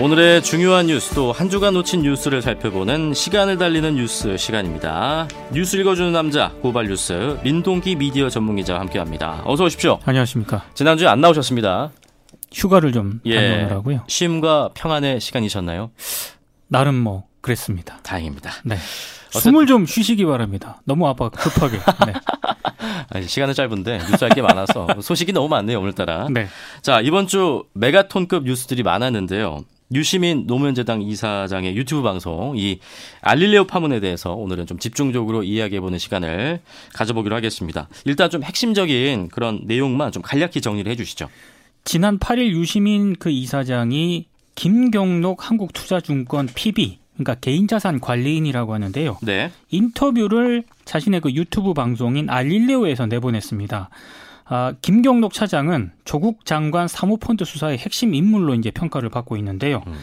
오늘의 중요한 뉴스 또한 주간 놓친 뉴스를 살펴보는 시간을 달리는 뉴스 시간입니다. 뉴스 읽어주는 남자 고발 뉴스 민동기 미디어 전문기자와 함께합니다. 어서 오십시오. 안녕하십니까. 지난주에 안 나오셨습니다. 휴가를 좀 예, 다녀오느라고요. 쉼과 평안의 시간이셨나요? 나름 뭐 그랬습니다. 다행입니다. 네. 숨을 좀 쉬시기 바랍니다. 너무 아파 급하게. 네. 아니, 시간은 짧은데 뉴스 할 게 많아서 소식이 너무 많네요 오늘따라. 네. 자 이번 주 메가톤급 뉴스들이 많았는데요. 유시민 노무현재당 이사장의 유튜브 방송 이 알릴레오 파문에 대해서 오늘은 좀 집중적으로 이야기해보는 시간을 가져보기로 하겠습니다. 일단 좀 핵심적인 그런 내용만 좀 간략히 정리를 해주시죠. 지난 8일 유시민 그 이사장이 김경록 한국투자증권 PB 그러니까 개인자산 관리인이라고 하는데요. 네. 인터뷰를 자신의 그 유튜브 방송인 알릴레오에서 내보냈습니다. 아, 김경록 차장은 조국 장관 사모펀드 수사의 핵심 인물로 이제 평가를 받고 있는데요. 음.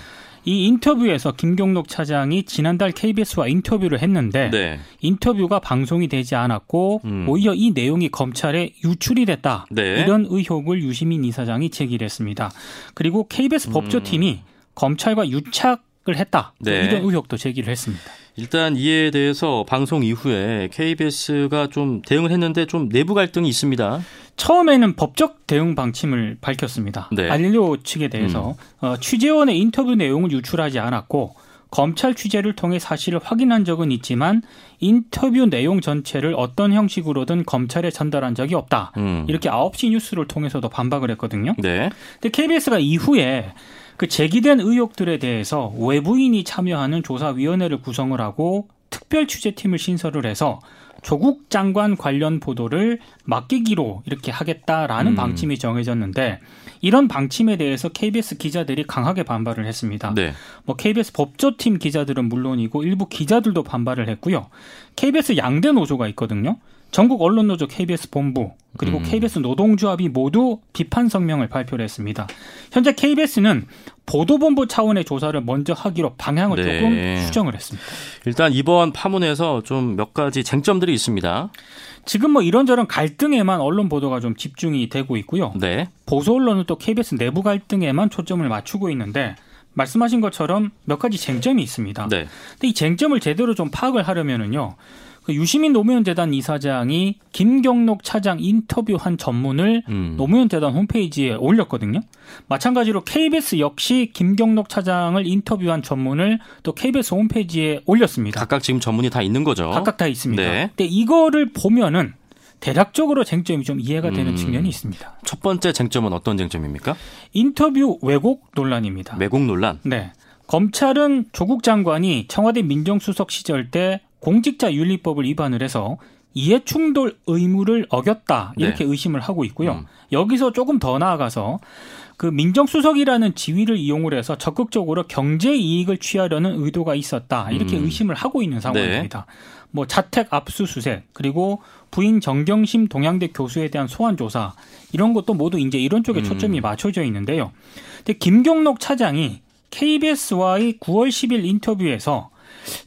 이 인터뷰에서 김경록 차장이 지난달 KBS와 인터뷰를 했는데 네. 인터뷰가 방송이 되지 않았고 음. 오히려 이 내용이 검찰에 유출이 됐다. 네. 이런 의혹을 유시민 이사장이 제기했습니다. 그리고 KBS 음. 법조팀이 검찰과 유착을 했다. 네. 이런 의혹도 제기를 했습니다. 일단 이에 대해서 방송 이후에 KBS가 좀 대응을 했는데 좀 내부 갈등이 있습니다. 처음에는 법적 대응 방침을 밝혔습니다. 네. 알릴리오 측에 대해서 음. 어, 취재원의 인터뷰 내용을 유출하지 않았고 검찰 취재를 통해 사실을 확인한 적은 있지만 인터뷰 내용 전체를 어떤 형식으로든 검찰에 전달한 적이 없다. 음. 이렇게 9시 뉴스를 통해서도 반박을 했거든요. 네. 근데 KBS가 이후에 그 제기된 의혹들에 대해서 외부인이 참여하는 조사위원회를 구성을 하고 특별 취재팀을 신설을 해서 조국 장관 관련 보도를 맡기기로 이렇게 하겠다라는 음. 방침이 정해졌는데 이런 방침에 대해서 KBS 기자들이 강하게 반발을 했습니다. 네. 뭐 KBS 법조팀 기자들은 물론이고 일부 기자들도 반발을 했고요. KBS 양대 노조가 있거든요. 전국 언론노조 KBS 본부 그리고 음. KBS 노동조합이 모두 비판 성명을 발표를 했습니다. 현재 KBS는 보도본부 차원의 조사를 먼저 하기로 방향을 네. 조금 수정을 했습니다. 일단 이번 파문에서 좀 몇 가지 쟁점들이 있습니다. 지금 뭐 이런저런 갈등에만 언론 보도가 좀 집중이 되고 있고요. 네. 보수 언론은 또 KBS 내부 갈등에만 초점을 맞추고 있는데 말씀하신 것처럼 몇 가지 쟁점이 있습니다. 네. 근데 이 쟁점을 제대로 좀 파악을 하려면은요. 그 유시민 노무현 재단 이사장이 김경록 차장 인터뷰한 전문을 음. 노무현 재단 홈페이지에 올렸거든요. 마찬가지로 KBS 역시 김경록 차장을 인터뷰한 전문을 또 KBS 홈페이지에 올렸습니다. 각각 지금 전문이 다 있는 거죠. 각각 다 있습니다. 네. 근데 이거를 보면은 대략적으로 쟁점이 좀 이해가 되는 음. 측면이 있습니다. 첫 번째 쟁점은 어떤 쟁점입니까? 인터뷰 왜곡 논란입니다. 왜곡 논란? 네. 검찰은 조국 장관이 청와대 민정수석 시절 때 공직자 윤리법을 위반을 해서 이해 충돌 의무를 어겼다 이렇게 네. 의심을 하고 있고요. 음. 여기서 조금 더 나아가서 그 민정수석이라는 지위를 이용을 해서 적극적으로 경제 이익을 취하려는 의도가 있었다 이렇게 음. 의심을 하고 있는 상황입니다. 네. 뭐 자택 압수수색 그리고 부인 정경심 동양대 교수에 대한 소환 조사 이런 것도 모두 이제 이런 쪽에 음. 초점이 맞춰져 있는데요. 근데 김경록 차장이 KBS와의 9월 10일 인터뷰에서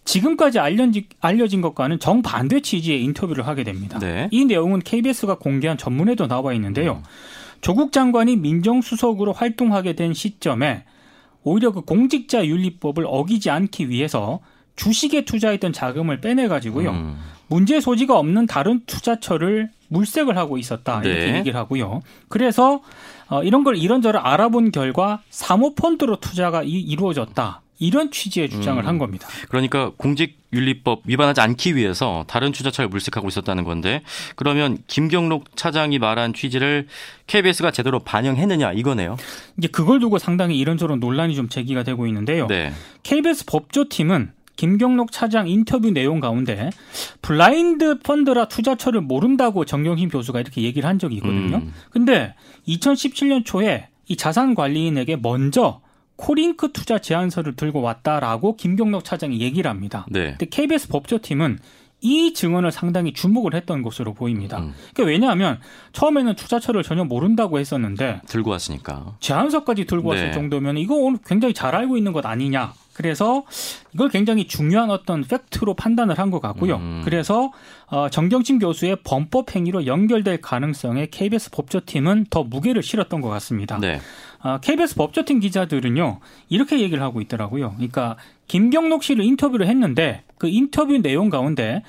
지금까지 알려진, 알려진 것과는 정반대 취지의 인터뷰를 하게 됩니다. 네. 이 내용은 KBS가 공개한 전문에도 나와 있는데요. 음. 조국 장관이 민정수석으로 활동하게 된 시점에 오히려 그 공직자 윤리법을 어기지 않기 위해서 주식에 투자했던 자금을 빼내 가지고요. 음. 문제 소지가 없는 다른 투자처를 물색을 하고 있었다 이렇게 네. 얘기를 하고요. 그래서 어, 이런 걸 이런저런 알아본 결과 사모펀드로 투자가 이, 이루어졌다. 이런 취지의 주장을 음. 한 겁니다. 그러니까 공직윤리법 위반하지 않기 위해서 다른 투자처를 물색하고 있었다는 건데 그러면 김경록 차장이 말한 취지를 KBS가 제대로 반영했느냐 이거네요. 이제 그걸 두고 상당히 이런저런 논란이 좀 제기가 되고 있는데요. 네. KBS 법조팀은 김경록 차장 인터뷰 내용 가운데 블라인드 펀드라 투자처를 모른다고 정경심 교수가 이렇게 얘기를 한 적이 있거든요. 음. 근데 2017년 초에 이 자산 관리인에게 먼저 코링크 투자 제안서를 들고 왔다라고 김경록 차장이 얘기를 합니다. 네. 근데 KBS 법조팀은 이 증언을 상당히 주목을 했던 것으로 보입니다. 음. 그러니까 왜냐하면 처음에는 투자처를 전혀 모른다고 했었는데 들고 왔으니까 제안서까지 들고 왔을 네. 정도면 이거 오늘 굉장히 잘 알고 있는 것 아니냐. 그래서 이걸 굉장히 중요한 어떤 팩트로 판단을 한 것 같고요. 음. 그래서 어, 정경심 교수의 범법 행위로 연결될 가능성에 KBS 법조팀은 더 무게를 실었던 것 같습니다. 네. KBS 법조팀 기자들은요 이렇게 얘기를 하고 있더라고요. 그러니까 김경록 씨를 인터뷰를 했는데 그 인터뷰 내용 가운데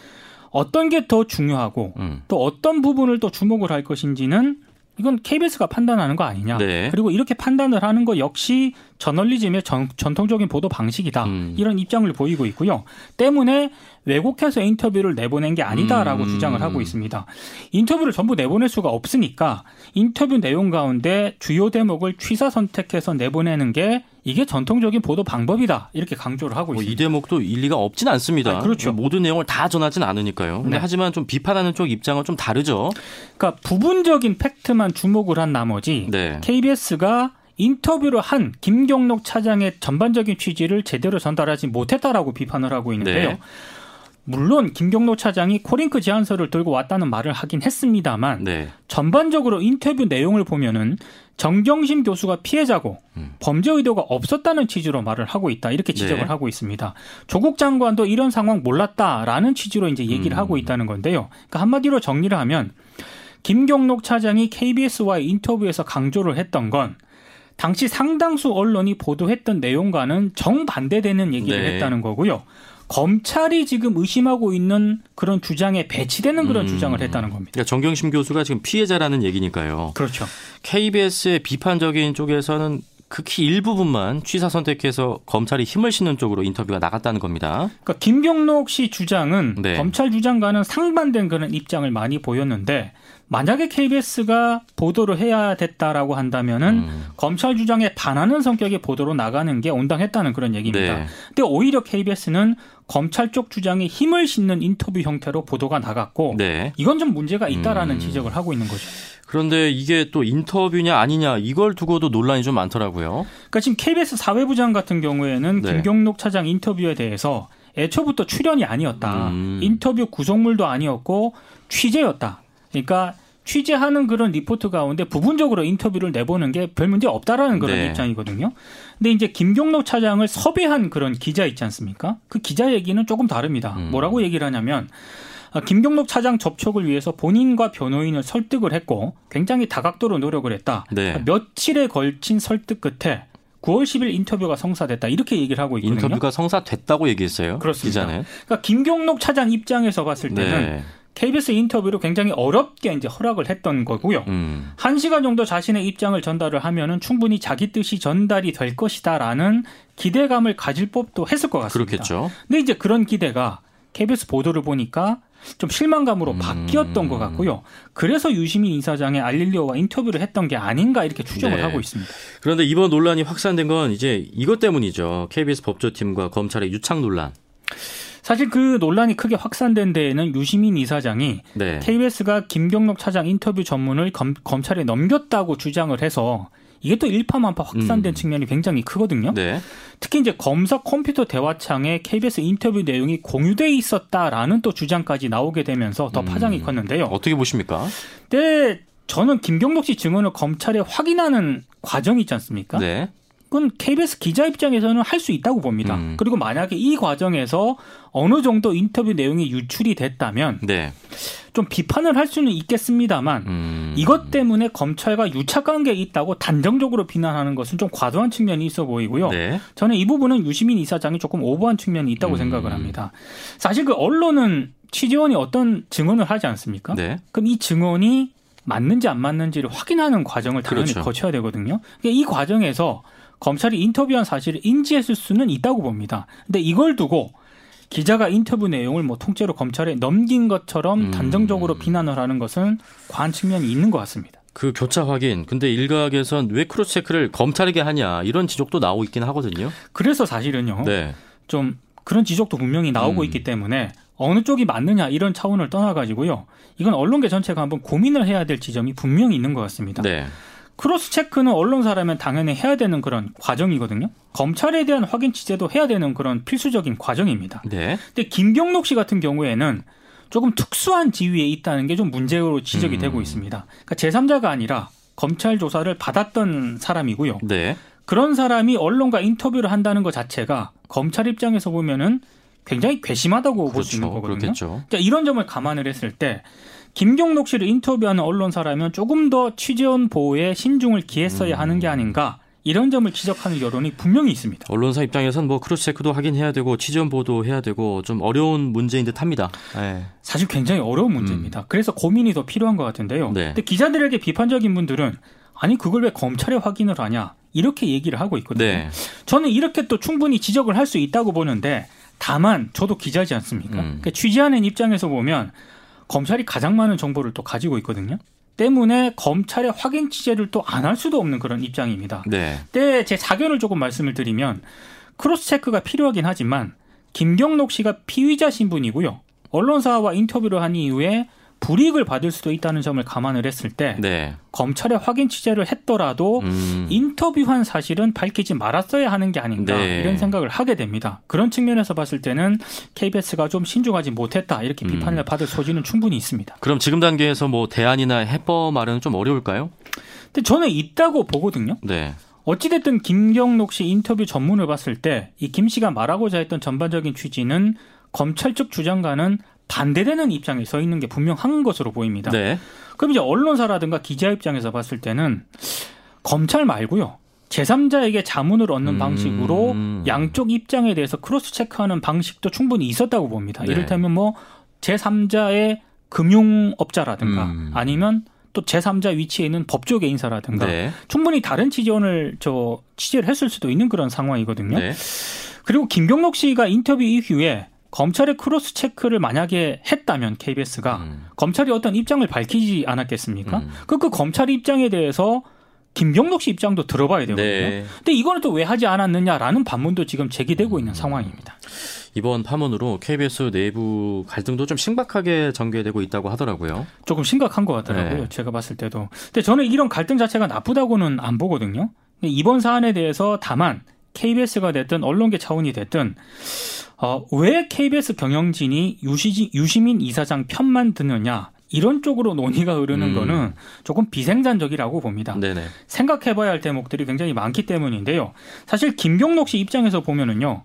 어떤 게 더 중요하고 음. 또 어떤 부분을 또 주목을 할 것인지는 이건 KBS가 판단하는 거 아니냐. 네. 그리고 이렇게 판단을 하는 거 역시 저널리즘의 전, 통적인 보도 방식이다. 음. 이런 입장을 보이고 있고요. 때문에 왜곡해서 인터뷰를 내보낸 게 아니다라고 음. 주장을 하고 있습니다. 인터뷰를 전부 내보낼 수가 없으니까 인터뷰 내용 가운데 주요 대목을 취사 선택해서 내보내는 게 이게 전통적인 보도 방법이다 이렇게 강조를 하고 뭐 있습니다. 이 대목도 일리가 없진 않습니다. 아, 그렇죠. 모든 내용을 다 전하진 않으니까요. 근데 네. 하지만 좀 비판하는 쪽 입장은 좀 다르죠. 그러니까 부분적인 팩트만 주목을 한 나머지 네. KBS가 인터뷰를 한 김경록 차장의 전반적인 취지를 제대로 전달하지 못했다라고 비판을 하고 있는데요. 네. 물론 김경록 차장이 코링크 제안서를 들고 왔다는 말을 하긴 했습니다만 네. 전반적으로 인터뷰 내용을 보면은 정경심 교수가 피해자고 음. 범죄 의도가 없었다는 취지로 말을 하고 있다 이렇게 지적을 네. 하고 있습니다. 조국 장관도 이런 상황 몰랐다라는 취지로 이제 얘기를 음. 하고 있다는 건데요. 그러니까 한마디로 정리를 하면 김경록 차장이 KBS와의 인터뷰에서 강조를 했던 건 당시 상당수 언론이 보도했던 내용과는 정반대되는 얘기를 네. 했다는 거고요. 검찰이 지금 의심하고 있는 그런 주장에 배치되는 그런 음. 주장을 했다는 겁니다. 그러니까 정경심 교수가 지금 피해자라는 얘기니까요. 그렇죠. KBS의 비판적인 쪽에서는 극히 일부분만 취사 선택해서 검찰이 힘을 싣는 쪽으로 인터뷰가 나갔다는 겁니다. 그러니까 김경록 씨 주장은 네. 검찰 주장과는 상반된 그런 입장을 많이 보였는데 만약에 KBS가 보도를 해야 됐다라고 한다면은 음. 검찰 주장에 반하는 성격의 보도로 나가는 게 온당했다는 그런 얘기입니다. 네. 근데 오히려 KBS는 검찰 쪽 주장에 힘을 싣는 인터뷰 형태로 보도가 나갔고 네. 이건 좀 문제가 있다라는 음. 지적을 하고 있는 거죠. 그런데 이게 또 인터뷰냐 아니냐 이걸 두고도 논란이 좀 많더라고요. 그러니까 지금 KBS 사회부장 같은 경우에는 네. 김경록 차장 인터뷰에 대해서 애초부터 출연이 아니었다. 음. 인터뷰 구성물도 아니었고 취재였다. 그러니까 취재하는 그런 리포트 가운데 부분적으로 인터뷰를 내보는 게 별 문제 없다라는 그런 네. 입장이거든요. 근데 이제 김경록 차장을 섭외한 그런 기자 있지 않습니까? 그 기자 얘기는 조금 다릅니다. 음. 뭐라고 얘기를 하냐면 아, 김경록 차장 접촉을 위해서 본인과 변호인을 설득을 했고 굉장히 다각도로 노력을 했다. 네. 며칠에 걸친 설득 끝에 9월 10일 인터뷰가 성사됐다 이렇게 얘기를 하고 있거든요. 인터뷰가 성사됐다고 얘기했어요. 그렇습니다. 기자는. 그러니까 김경록 차장 입장에서 봤을 때는 네. KBS 인터뷰로 굉장히 어렵게 이제 허락을 했던 거고요. 음. 한 시간 정도 자신의 입장을 전달을 하면은 충분히 자기 뜻이 전달이 될 것이다라는 기대감을 가질 법도 했을 것 같습니다. 그렇겠죠. 근데 이제 그런 기대가 KBS 보도를 보니까 좀 실망감으로 음. 바뀌었던 것 같고요. 그래서 유시민 이사장의 알릴리오와 인터뷰를 했던 게 아닌가 이렇게 추정을 네. 하고 있습니다. 그런데 이번 논란이 확산된 건 이제 이것 때문이죠. KBS 법조팀과 검찰의 유착 논란. 사실 그 논란이 크게 확산된 데에는 유시민 이사장이 네. KBS가 김경록 차장 인터뷰 전문을 검, 검찰에 넘겼다고 주장을 해서 이게 또 일파만파 확산된 음. 측면이 굉장히 크거든요. 네. 특히 이제 검사 컴퓨터 대화창에 KBS 인터뷰 내용이 공유돼 있었다라는 또 주장까지 나오게 되면서 더 파장이 음. 컸는데요. 어떻게 보십니까? 네, 저는 김경록 씨 증언을 검찰에 확인하는 과정이 있지 않습니까? 네. 그건 KBS 기자 입장에서는 할 수 있다고 봅니다. 음. 그리고 만약에 이 과정에서 어느 정도 인터뷰 내용이 유출이 됐다면 네. 좀 비판을 할 수는 있겠습니다만 음. 이것 때문에 검찰과 유착 관계에 있다고 단정적으로 비난하는 것은 좀 과도한 측면이 있어 보이고요. 네. 저는 이 부분은 유시민 이사장이 조금 오버한 측면이 있다고 음. 생각을 합니다. 사실 그 언론은 취재원이 어떤 증언을 하지 않습니까? 네. 그럼 이 증언이 맞는지 안 맞는지를 확인하는 과정을 당연히 그렇죠. 거쳐야 되거든요. 그러니까 이 과정에서 검찰이 인터뷰한 사실을 인지했을 수는 있다고 봅니다. 근데 이걸 두고 기자가 인터뷰 내용을 뭐 통째로 검찰에 넘긴 것처럼 음. 단정적으로 비난을 하는 것은 과한 측면이 있는 것 같습니다. 그 교차 확인. 근데 일각에선 왜 cross check를 검찰에게 하냐 이런 지적도 나오고 있긴 하거든요. 그래서 사실은요. 네. 좀 그런 지적도 분명히 나오고 음. 있기 때문에 어느 쪽이 맞느냐 이런 차원을 떠나가지고요. 이건 언론계 전체가 한번 고민을 해야 될 지점이 분명히 있는 것 같습니다. 네. 크로스 체크는 언론사라면 당연히 해야 되는 그런 과정이거든요. 검찰에 대한 확인 취재도 해야 되는 그런 필수적인 과정입니다. 네. 근데 김경록 씨 같은 경우에는 조금 특수한 지위에 있다는 게 좀 문제로 지적이 음. 되고 있습니다. 그러니까 제3자가 아니라 검찰 조사를 받았던 사람이고요. 네. 그런 사람이 언론과 인터뷰를 한다는 것 자체가 검찰 입장에서 보면은 굉장히 괘씸하다고 그렇죠. 볼수 있는 거거든요. 그러니까 이런 점을 감안을 했을 때 김경록 씨를 인터뷰하는 언론사라면 조금 더 취재원 보호에 신중을 기했어야 음. 하는 게 아닌가 이런 점을 지적하는 여론이 분명히 있습니다. 언론사 입장에선 뭐 cross check도 하긴 해야 되고 취재원 보호도 해야 되고 좀 어려운 문제인 듯합니다. 네. 사실 굉장히 어려운 문제입니다. 그래서 고민이 더 필요한 것 같은데요. 음. 네. 근데 기자들에게 비판적인 분들은 아니 그걸 왜 검찰에 확인을 하냐 이렇게 얘기를 하고 있거든요. 네. 저는 이렇게 또 충분히 지적을 할 수 있다고 보는데 다만 저도 기자지 않습니까? 음. 그러니까 취재하는 입장에서 보면 검찰이 가장 많은 정보를 또 가지고 있거든요. 때문에 검찰의 확인 취재를 또 안 할 수도 없는 그런 입장입니다. 네. 그때 제 사견을 조금 말씀을 드리면 크로스 체크가 필요하긴 하지만 김경록 씨가 피의자 신분이고요. 언론사와 인터뷰를 한 이후에 불이익을 받을 수도 있다는 점을 감안을 했을 때 네. 검찰에 확인 취재를 했더라도 음. 인터뷰한 사실은 밝히지 말았어야 하는 게 아닌가 네. 이런 생각을 하게 됩니다. 그런 측면에서 봤을 때는 KBS가 좀 신중하지 못했다 이렇게 음. 비판을 받을 소지는 충분히 있습니다. 그럼 지금 단계에서 뭐 대안이나 해법 마련은 좀 어려울까요? 근데 저는 있다고 보거든요. 네. 어찌됐든 김경록 씨 인터뷰 전문을 봤을 때 이 김 씨가 말하고자 했던 전반적인 취지는 검찰 측 주장과는 반대되는 입장에 서 있는 게 분명한 것으로 보입니다. 네. 그럼 이제 언론사라든가 기자 입장에서 봤을 때는 검찰 말고요. 제3자에게 자문을 얻는 음. 방식으로 양쪽 입장에 대해서 크로스 체크하는 방식도 충분히 있었다고 봅니다. 네. 이를테면 뭐 제3자의 금융업자라든가 음. 아니면 또 제3자 위치에 있는 법조계 인사라든가 네. 충분히 다른 취재원을 저 취재를 했을 수도 있는 그런 상황이거든요. 네. 그리고 김경록 씨가 인터뷰 이후에 검찰의 cross check를 만약에 했다면 KBS가 음. 검찰이 어떤 입장을 밝히지 않았겠습니까? 음. 그, 그 검찰 입장에 대해서 김경록 씨 입장도 들어봐야 되거든요. 네. 근데 이거는 또 왜 하지 않았느냐라는 반문도 지금 제기되고 음. 있는 상황입니다. 이번 파문으로 KBS 내부 갈등도 좀 심각하게 전개되고 있다고 하더라고요. 조금 심각한 것 같더라고요. 네. 제가 봤을 때도. 근데 저는 이런 갈등 자체가 나쁘다고는 안 보거든요. 이번 사안에 대해서 다만 KBS가 됐든 언론계 차원이 됐든 어, 왜 KBS 경영진이 유시지, 유시민 이사장 편만 드느냐 이런 쪽으로 논의가 흐르는 음. 거는 조금 비생산적이라고 봅니다. 네네. 생각해봐야 할 대목들이 굉장히 많기 때문인데요. 사실 김경록 씨 입장에서 보면은요.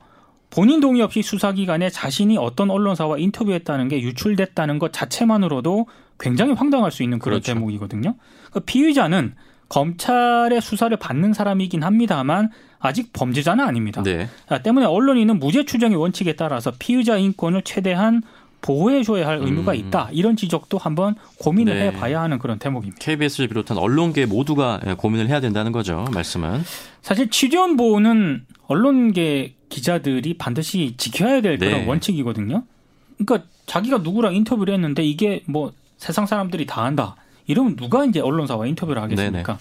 본인 동의 없이 수사기관에 자신이 어떤 언론사와 인터뷰했다는 게 유출됐다는 것 자체만으로도 굉장히 황당할 수 있는 그런 그렇죠. 대목이거든요. 그 피의자는 검찰의 수사를 받는 사람이긴 합니다만 아직 범죄자는 아닙니다. 네. 아, 때문에 언론인은 무죄 추정의 원칙에 따라서 피의자 인권을 최대한 보호해줘야 할 의무가 음. 있다. 이런 지적도 한번 고민을 네. 해봐야 하는 그런 대목입니다. KBS를 비롯한 언론계 모두가 예, 고민을 해야 된다는 거죠. 말씀은. 사실 취재원 보호는 언론계 기자들이 반드시 지켜야 될 네. 그런 원칙이거든요. 그러니까 자기가 누구랑 인터뷰를 했는데 이게 뭐 세상 사람들이 다 한다. 이러면 누가 이제 언론사와 인터뷰를 하겠습니까?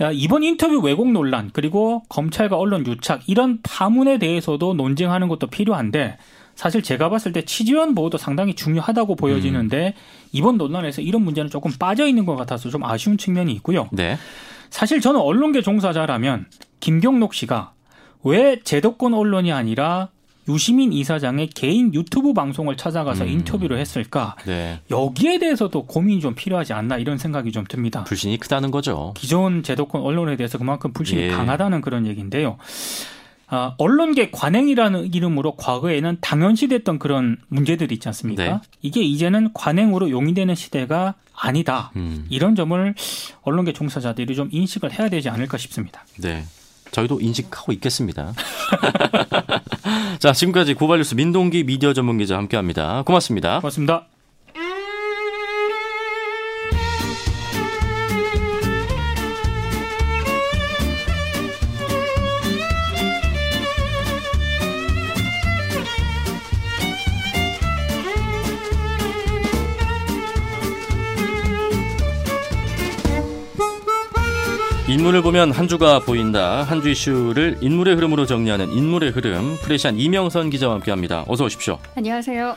야, 이번 인터뷰 왜곡 논란 그리고 검찰과 언론 유착 이런 파문에 대해서도 논쟁하는 것도 필요한데 사실 제가 봤을 때 취재원 보호도 상당히 중요하다고 보여지는데 이번 논란에서 이런 문제는 조금 빠져 있는 것 같아서 좀 아쉬운 측면이 있고요. 네. 사실 저는 언론계 종사자라면 김경록 씨가 왜 제도권 언론이 아니라 유시민 이사장의 개인 유튜브 방송을 찾아가서 음. 인터뷰를 했을까? 네. 여기에 대해서도 고민이 좀 필요하지 않나 이런 생각이 좀 듭니다. 불신이 크다는 거죠. 기존 제도권 언론에 대해서 그만큼 불신이 예. 강하다는 그런 얘기인데요. 아, 언론계 관행이라는 이름으로 과거에는 당연시됐던 그런 문제들이 있지 않습니까? 네. 이게 이제는 관행으로 용인되는 시대가 아니다. 음. 이런 점을 언론계 종사자들이 좀 인식을 해야 되지 않을까 싶습니다. 네. 저희도 인식하고 있겠습니다. 자, 지금까지 고발뉴스 민동기 미디어 전문 기자 함께 합니다. 고맙습니다. 고맙습니다. 인물을 보면 한 주가 보인다. 한 주 이슈를 인물의 흐름으로 정리하는 인물의 흐름. 프레시안 이명선 기자와 함께합니다. 어서 오십시오. 안녕하세요.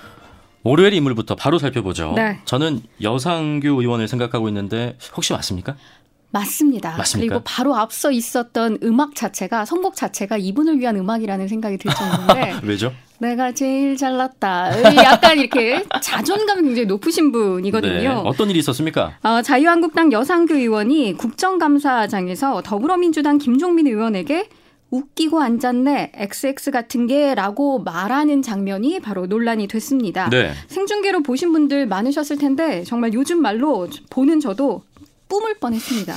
월요일 인물부터 바로 살펴보죠. 네. 저는 여상규 의원을 생각하고 있는데 혹시 맞습니까? 맞습니다. 맞습니까? 그리고 바로 앞서 있었던 음악 자체가 선곡 자체가 이분을 위한 음악이라는 생각이 들 정도인데 왜죠? 내가 제일 잘났다. 약간 이렇게 자존감이 굉장히 높으신 분이거든요. 네. 어떤 일이 있었습니까? 어, 자유한국당 여상규 의원이 국정감사장에서 더불어민주당 김종민 의원에게 웃기고 앉았네 XX 같은 게 라고 말하는 장면이 바로 논란이 됐습니다. 네. 생중계로 보신 분들 많으셨을 텐데 정말 요즘 말로 보는 저도 뿜을 뻔했습니다.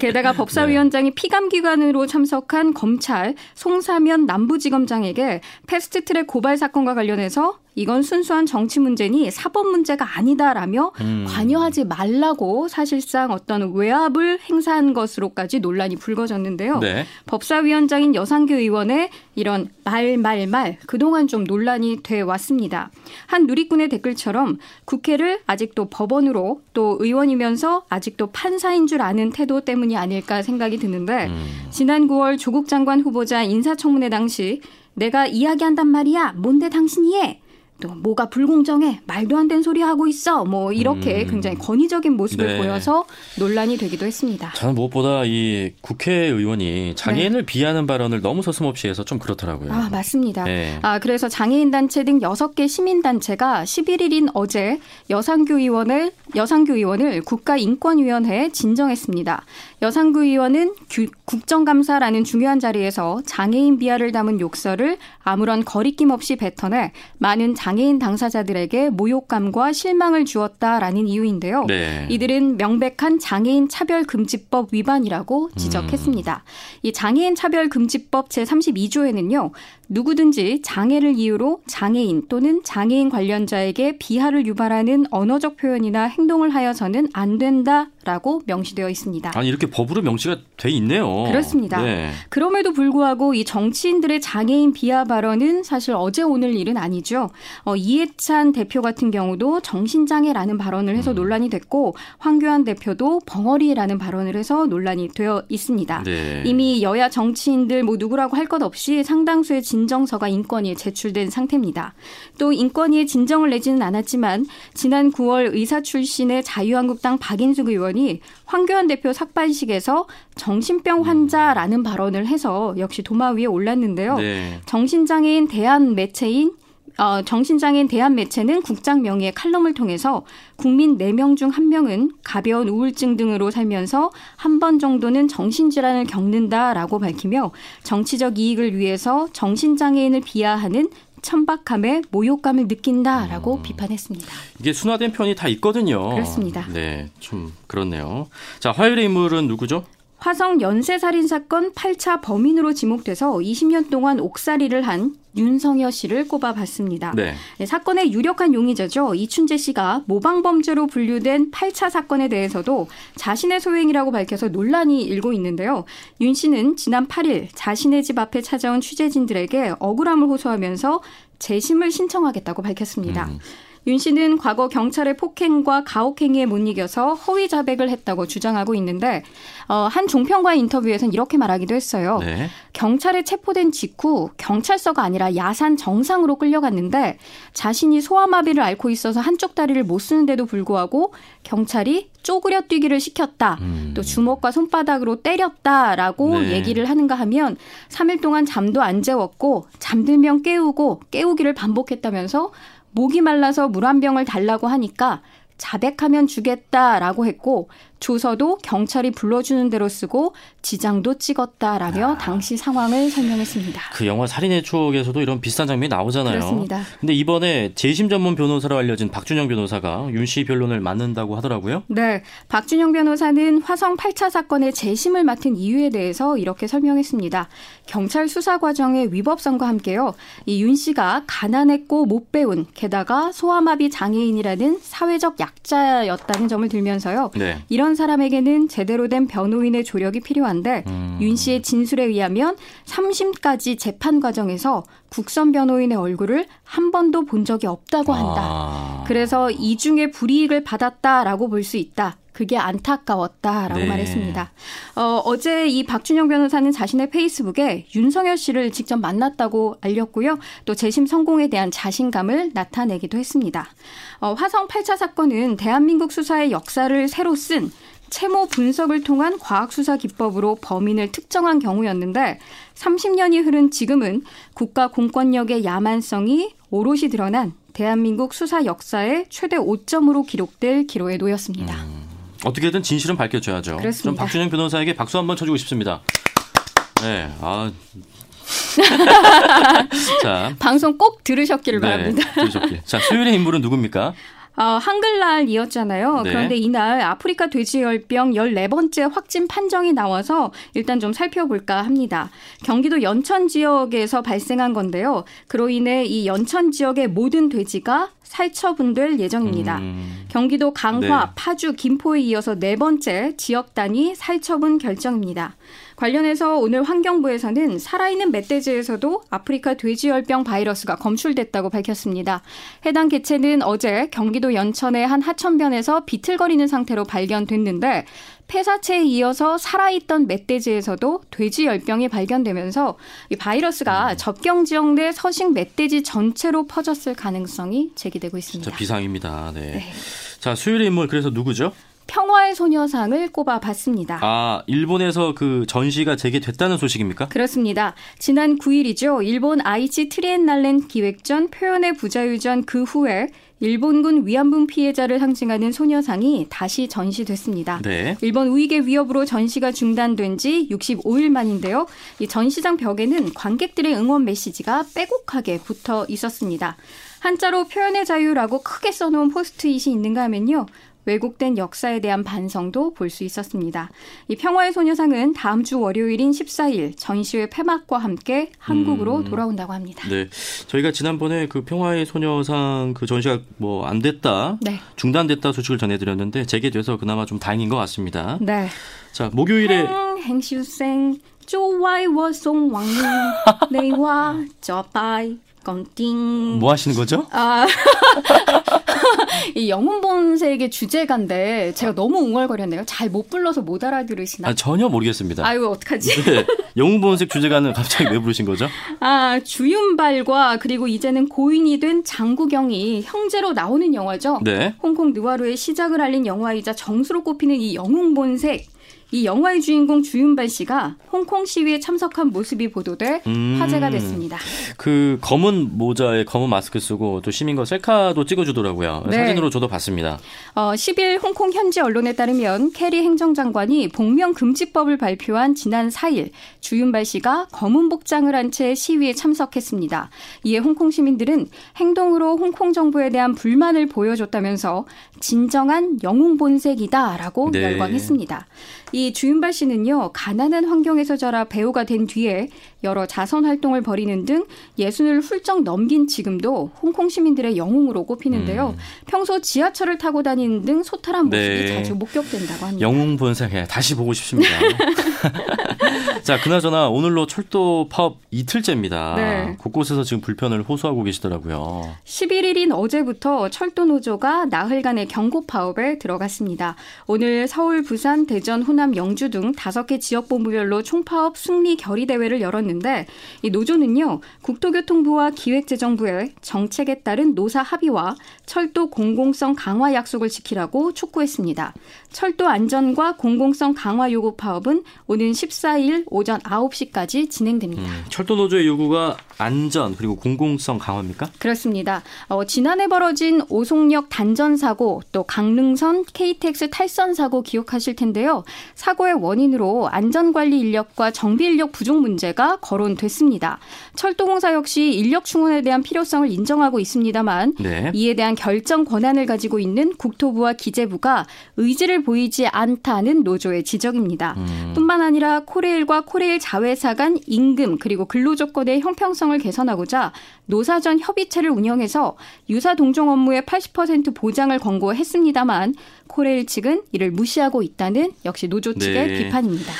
게다가 법사위원장이 피감기관으로 참석한 검찰 송사면 남부지검장에게 패스트트랙 고발 사건과 관련해서 이건 순수한 정치 문제니 사법 문제가 아니다라며 음. 관여하지 말라고 사실상 어떤 외압을 행사한 것으로까지 논란이 불거졌는데요. 네. 법사위원장인 여상규 의원의 이런 말, 말, 말 그동안 좀 논란이 돼 왔습니다. 한 누리꾼의 댓글처럼 국회를 아직도 법원으로 또 의원이면서 아직도 판사인 줄 아는 태도 때문이 아닐까 생각이 드는데 음. 지난 9월 조국 장관 후보자 인사청문회 당시 내가 이야기한단 말이야. 뭔데 당신이 해? 또 뭐가 불공정해 말도 안 되는 소리 하고 있어 뭐 이렇게 음. 굉장히 권위적인 모습을 네. 보여서 논란이 되기도 했습니다. 저는 무엇보다 이 국회의원이 장애인을 네. 비하는 발언을 너무 서슴없이 해서 좀 그렇더라고요. 아 맞습니다. 네. 아 그래서 장애인 단체 등 6개 시민 단체가 11일인 어제 여상규 의원을 여상규 의원을 국가인권위원회에 진정했습니다. 여상구 의원은 국정감사라는 중요한 자리에서 장애인 비하를 담은 욕설을 아무런 거리낌 없이 뱉어내 많은 장 애인 당사자들에게 모욕감과 실망을 주었다라는 이유인데요. 네. 이들은 명백한 장애인 차별 금지법 위반이라고 지적했습니다. 음. 이 장애인 차별 금지법 제32조에는요. 누구든지 장애를 이유로 장애인 또는 장애인 관련자에게 비하를 유발하는 언어적 표현이나 행동을 하여서는 안 된다라고 명시되어 있습니다. 아니 이렇게 법으로 명시가 돼 있네요. 그렇습니다. 네. 그럼에도 불구하고 이 정치인들의 장애인 비하 발언은 사실 어제 오늘 일은 아니죠. 어, 이해찬 대표 같은 경우도 정신장애라는 발언을 해서 음. 논란이 됐고 황교안 대표도 벙어리라는 발언을 해서 논란이 되어 있습니다. 네. 이미 여야 정치인들 뭐 누구라고 할 것 없이 상당수의 진 정서가 인권위에 제출된 상태입니다. 또 인권위에 진정을 내지는 않았지만 지난 9월 의사 출신의 자유한국당 박인숙 의원이 황교안 대표 삭발식에서 정신병 환자라는 발언을 해서 역시 도마 위에 올랐는데요. 네. 정신장애인 대한 매체인 어, 정신장애인 대한매체는 국장 명의의 칼럼을 통해서 국민 4명 중 1명은 가벼운 우울증 등으로 살면서 한 번 정도는 정신질환을 겪는다라고 밝히며 정치적 이익을 위해서 정신장애인을 비하하는 천박함에 모욕감을 느낀다라고 음. 비판했습니다. 이게 순화된 편이 다 있거든요. 그렇습니다. 네, 좀 그렇네요. 자, 화요일의 인물은 누구죠? 화성 연쇄살인 사건 8차 범인으로 지목돼서 20년 동안 옥살이를 한 윤성여 씨를 꼽아봤습니다. 네. 네, 사건의 유력한 용의자죠. 이춘재 씨가 모방범죄로 분류된 8차 사건에 대해서도 자신의 소행이라고 밝혀서 논란이 일고 있는데요. 윤 씨는 지난 8일 자신의 집 앞에 찾아온 취재진들에게 억울함을 호소하면서 재심을 신청하겠다고 밝혔습니다. 음. 윤 씨는 과거 경찰의 폭행과 가혹행위에 못 이겨서 허위 자백을 했다고 주장하고 있는데 어, 한 종편과의 인터뷰에서는 이렇게 말하기도 했어요. 네. 경찰에 체포된 직후 경찰서가 아니라 야산 정상으로 끌려갔는데 자신이 소아마비를 앓고 있어서 한쪽 다리를 못 쓰는데도 불구하고 경찰이 쪼그려 뛰기를 시켰다. 음. 또 주먹과 손바닥으로 때렸다라고 네. 얘기를 하는가 하면 3일 동안 잠도 안 재웠고 잠들면 깨우고 깨우기를 반복했다면서 목이 말라서 물 한 병을 달라고 하니까 자백하면 주겠다라고 했고 조서도 경찰이 불러주는 대로 쓰고 지장도 찍었다라며 아. 당시 상황을 설명했습니다. 그 영화 살인의 추억에서도 이런 비슷한 장면이 나오잖아요. 그렇습니다. 근데 이번에 재심 전문 변호사로 알려진 박준영 변호사가 윤 씨 변론을 맡는다고 하더라고요. 네. 박준영 변호사는 화성 8차 사건의 재심을 맡은 이유에 대해서 이렇게 설명했습니다. 경찰 수사 과정의 위법성과 함께요. 이 윤 씨가 가난했고 못 배운 게다가 소아마비 장애인이라는 사회적 약자였다는 점을 들면서요. 네. 이런 사람에게는 제대로 된 변호인의 조력이 필요한데 음. 윤 씨의 진술에 의하면 3심까지 재판 과정에서 국선 변호인의 얼굴을 한 번도 본 적이 없다고 한다. 아. 그래서 이중에 불이익을 받았다라고 볼 수 있다. 그게 안타까웠다라고 네. 말했습니다. 어, 어제 이 박준영 변호사는 자신의 페이스북에 윤석열 씨를 직접 만났다고 알렸고요. 또 재심 성공에 대한 자신감을 나타내기도 했습니다. 어, 화성 8차 사건은 대한민국 수사의 역사를 새로 쓴 채모 분석을 통한 과학수사 기법으로 범인을 특정한 경우였는데 30년이 흐른 지금은 국가 공권력의 야만성이 오롯이 드러난 대한민국 수사 역사의 최대 5점으로 기록될 기로에 놓였습니다. 음. 어떻게든 진실은 밝혀줘야죠. 그렇습니다. 좀 박준영 변호사에게 박수 한번 쳐주고 싶습니다. 네. 아. 자. 방송 꼭 들으셨기를 네, 바랍니다. 들으셨길. 자, 수요일의 인물은 누굽니까? 어, 한글날이었잖아요. 네. 그런데 이날 아프리카 돼지열병 14번째 확진 판정이 나와서 일단 좀 살펴볼까 합니다. 경기도 연천 지역에서 발생한 건데요. 그로 인해 이 연천 지역의 모든 돼지가 살처분될 예정입니다. 음. 경기도 강화, 네. 파주, 김포에 이어서 네 번째 지역 단위 살처분 결정입니다. 관련해서 오늘 환경부에서는 살아있는 멧돼지에서도 아프리카 돼지열병 바이러스가 검출됐다고 밝혔습니다. 해당 개체는 어제 경기도 연천의 한 하천변에서 비틀거리는 상태로 발견됐는데 폐사체에 이어서 살아있던 멧돼지에서도 돼지 열병이 발견되면서 이 바이러스가 음. 접경 지역 내 서식 멧돼지 전체로 퍼졌을 가능성이 제기되고 있습니다. 비상입니다. 네. 네. 자, 수요일의 인물 그래서 누구죠? 평화의 소녀상을 꼽아봤습니다. 아, 일본에서 그 전시가 재개됐다는 소식입니까? 그렇습니다. 지난 9일이죠. 일본 아이치 트리엔날렌 기획전 표현의 부자유전 그 후에 일본군 위안부 피해자를 상징하는 소녀상이 다시 전시됐습니다. 네. 일본 우익의 위협으로 전시가 중단된 지 65일 만인데요. 이 전시장 벽에는 관객들의 응원 메시지가 빼곡하게 붙어 있었습니다. 한자로 표현의 자유라고 크게 써놓은 포스트잇이 있는가 하면요. 왜곡된 역사에 대한 반성도 볼 수 있었습니다. 이 평화의 소녀상은 다음 주 월요일인 14일 전시회 폐막과 함께 한국으로 음. 돌아온다고 합니다. 네. 저희가 지난번에 그 평화의 소녀상 그 전시가 뭐 안 됐다, 네. 중단됐다 소식을 전해드렸는데 재개돼서 그나마 좀 다행인 것 같습니다. 네. 자, 목요일에 행시생 쪼와이워 송왕 네와 저바이 건띵 뭐 하시는 거죠? 아 이 영혼 본색의 주제가인데 제가 너무 웅얼거렸네요. 잘 못 불러서 못 알아들으시나? 아, 전혀 모르겠습니다. 아유, 어떡하지? 네. 영혼 본색 주제가는 갑자기 왜 부르신 거죠? 아, 주윤발과 그리고 이제는 고인이 된 장구경이 형제로 나오는 영화죠. 네. 홍콩 느와르의 시작을 알린 영화이자 정수로 꼽히는 이 영웅 본색 이 영화의 주인공 주윤발 씨가 홍콩 시위에 참석한 모습이 보도돼 음, 화제가 됐습니다. 그 검은 모자에 검은 마스크 쓰고 또 시민과 셀카도 찍어주더라고요. 네. 사진으로 저도 봤습니다. 어, 10일 홍콩 현지 언론에 따르면 캐리 행정장관이 복면 금지법을 발표한 지난 4일 주윤발 씨가 검은 복장을 한 채 시위에 참석했습니다. 이에 홍콩 시민들은 행동으로 홍콩 정부에 대한 불만을 보여줬다면서 진정한 영웅 본색이다라고 네. 열광했습니다. 이 주윤발 씨는요, 가난한 환경에서 자라 배우가 된 뒤에 여러 자선 활동을 벌이는 등 예순을 훌쩍 넘긴 지금도 홍콩 시민들의 영웅으로 꼽히는데요. 음. 평소 지하철을 타고 다니는 등 소탈한 모습이 네. 자주 목격된다고 합니다. 영웅 본색 다시 보고 싶습니다. 자, 그나저나 오늘로 철도 파업 이틀째입니다. 네. 곳곳에서 지금 불편을 호소하고 계시더라고요. 11일인 어제부터 철도 노조가 나흘간의 경고 파업에 들어갔습니다. 오늘 서울, 부산, 대전, 호남, 영주 등 다섯 개 지역 본부별로 총파업 승리 결의 대회를 열었는데 이 노조는요. 국토교통부와 기획재정부의 정책에 따른 노사 합의와 철도 공공성 강화 약속을 지키라고 촉구했습니다. 철도 안전과 공공성 강화 요구 파업은 오는 14일 오전 9시까지 진행됩니다. 음, 철도 노조의 요구가 안전 그리고 공공성 강화입니까? 그렇습니다. 어, 지난해 벌어진 오송역 단전 사고 또 강릉선 KTX 탈선 사고 기억하실 텐데요. 사고의 원인으로 안전관리 인력과 정비 인력 부족 문제가 거론됐습니다. 철도공사 역시 인력 충원에 대한 필요성을 인정하고 있습니다만 네. 이에 대한 결정 권한을 가지고 있는 국토부와 기재부가 의지를 보이지 않다는 노조의 지적입니다. 음. 뿐만 아니라 코레일과 코레일 자회사 간 임금 그리고 근로 조건의 형평성을 개선하고자 노사전 협의체를 운영해서 유사 동종 업무의 80% 보장을 권고했습니다만 코레일 측은 이를 무시하고 있다는 역시 노조 측의 네. 비판입니다.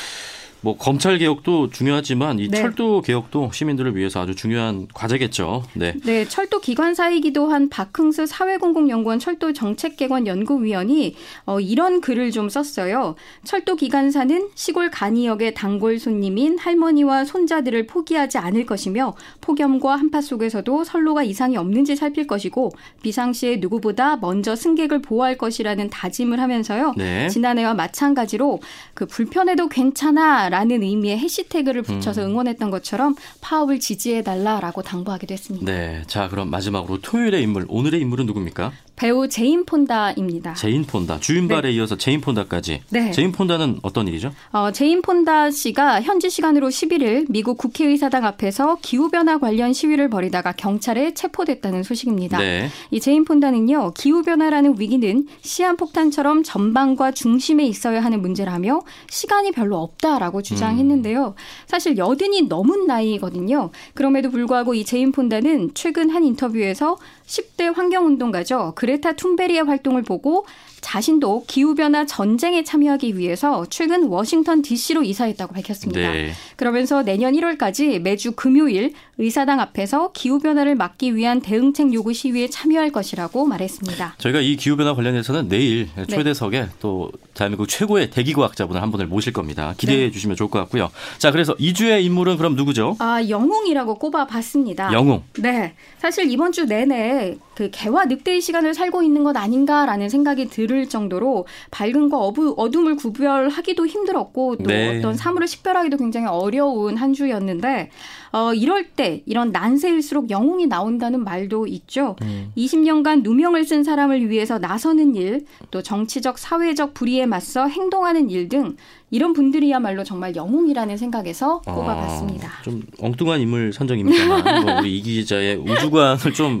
뭐 검찰 개혁도 중요하지만 이 네. 철도 개혁도 시민들을 위해서 아주 중요한 과제겠죠. 네. 네, 철도 기관사이기도 한 박흥수 사회공공연구원 철도 정책개관 연구위원이 어, 이런 글을 좀 썼어요. 철도 기관사는 시골 간이역의 단골 손님인 할머니와 손자들을 포기하지 않을 것이며 폭염과 한파 속에서도 선로가 이상이 없는지 살필 것이고 비상시에 누구보다 먼저 승객을 보호할 것이라는 다짐을 하면서요. 네. 지난해와 마찬가지로 그 불편해도 괜찮아 라는 의미의 해시태그를 붙여서 음. 응원했던 것처럼 파업을 지지해 달라라고 당부하기도 했습니다. 네. 자, 그럼 마지막으로 토요일의 인물, 오늘의 인물은 누굽니까? 배우 제인 폰다입니다. 제인 폰다. 주윤발에 네. 이어서 제인 폰다까지. 네. 제인 폰다는 어떤 일이죠? 어, 제인 폰다 씨가 현지 시간으로 11일 미국 국회의사당 앞에서 기후 변화 관련 시위를 벌이다가 경찰에 체포됐다는 소식입니다. 네. 이 제인 폰다는요, 기후 변화라는 위기는 시한 폭탄처럼 전방과 중심에 있어야 하는 문제라며 시간이 별로 없다라고 주장했는데요. 사실 여든이 넘은 나이거든요. 그럼에도 불구하고 이 제인 폰다는 최근 한 인터뷰에서 10대 환경운동가죠. 그레타 툰베리의 활동을 보고 자신도 기후변화 전쟁에 참여하기 위해서 최근 워싱턴 DC로 이사했다고 밝혔습니다. 네. 그러면서 내년 1월까지 매주 금요일 의사당 앞에서 기후변화를 막기 위한 대응책 요구 시위에 참여할 것이라고 말했습니다. 저희가 이 기후변화 관련해서는 내일 네. 초대석에 네. 또 대한민국 최고의 대기과학자분을 한 분을 모실 겁니다. 기대해 네. 주시면 좋을 것 같고요. 자, 그래서 2주의 인물은 그럼 누구죠? 아, 영웅이라고 꼽아봤습니다. 영웅. 네. 사실 이번 주 내내 그 개화 늑대의 시간을 살고 있는 것 아닌가라는 생각이 들을 정도로 밝은과 어부, 어둠을 구별하기도 힘들었고 또 네. 어떤 사물을 식별하기도 굉장히 어려운 한 주였는데 어, 이럴 때 이런 난세일수록 영웅이 나온다는 말도 있죠. 음. 20년간 누명을 쓴 사람을 위해서 나서는 일, 또 정치적 사회적 불의에 맞서 행동하는 일 등 이런 분들이야말로 정말 영웅이라는 생각에서 아, 꼽아봤습니다. 아, 좀 엉뚱한 인물 선정입니다만 뭐 우리 이 기자의 우주관을 좀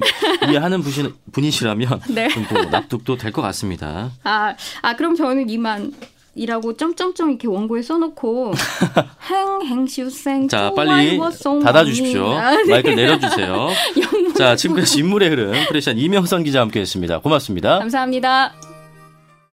이해하는 분이시라면 네. 좀뭐 납득도 될 것 같습니다. 아, 아 그럼 저는 이만 이라고 점점점 이렇게 원고에 써놓고 행행시우생 자 빨리 닫아주십시오. 아, 네. 마이크 내려주세요. 자 지금까지 인물의 흐름 프레시안 이명선 기자 함께했습니다. 고맙습니다. 감사합니다.